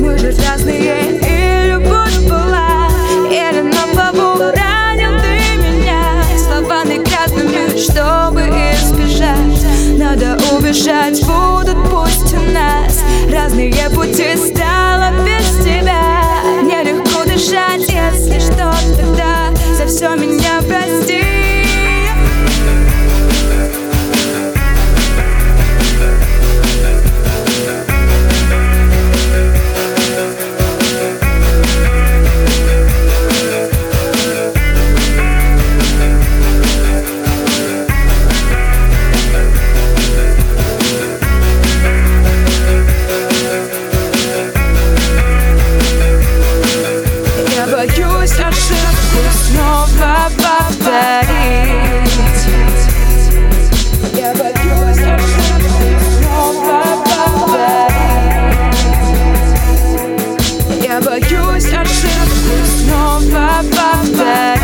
мы же разные. But you ever use yourself. No, papa,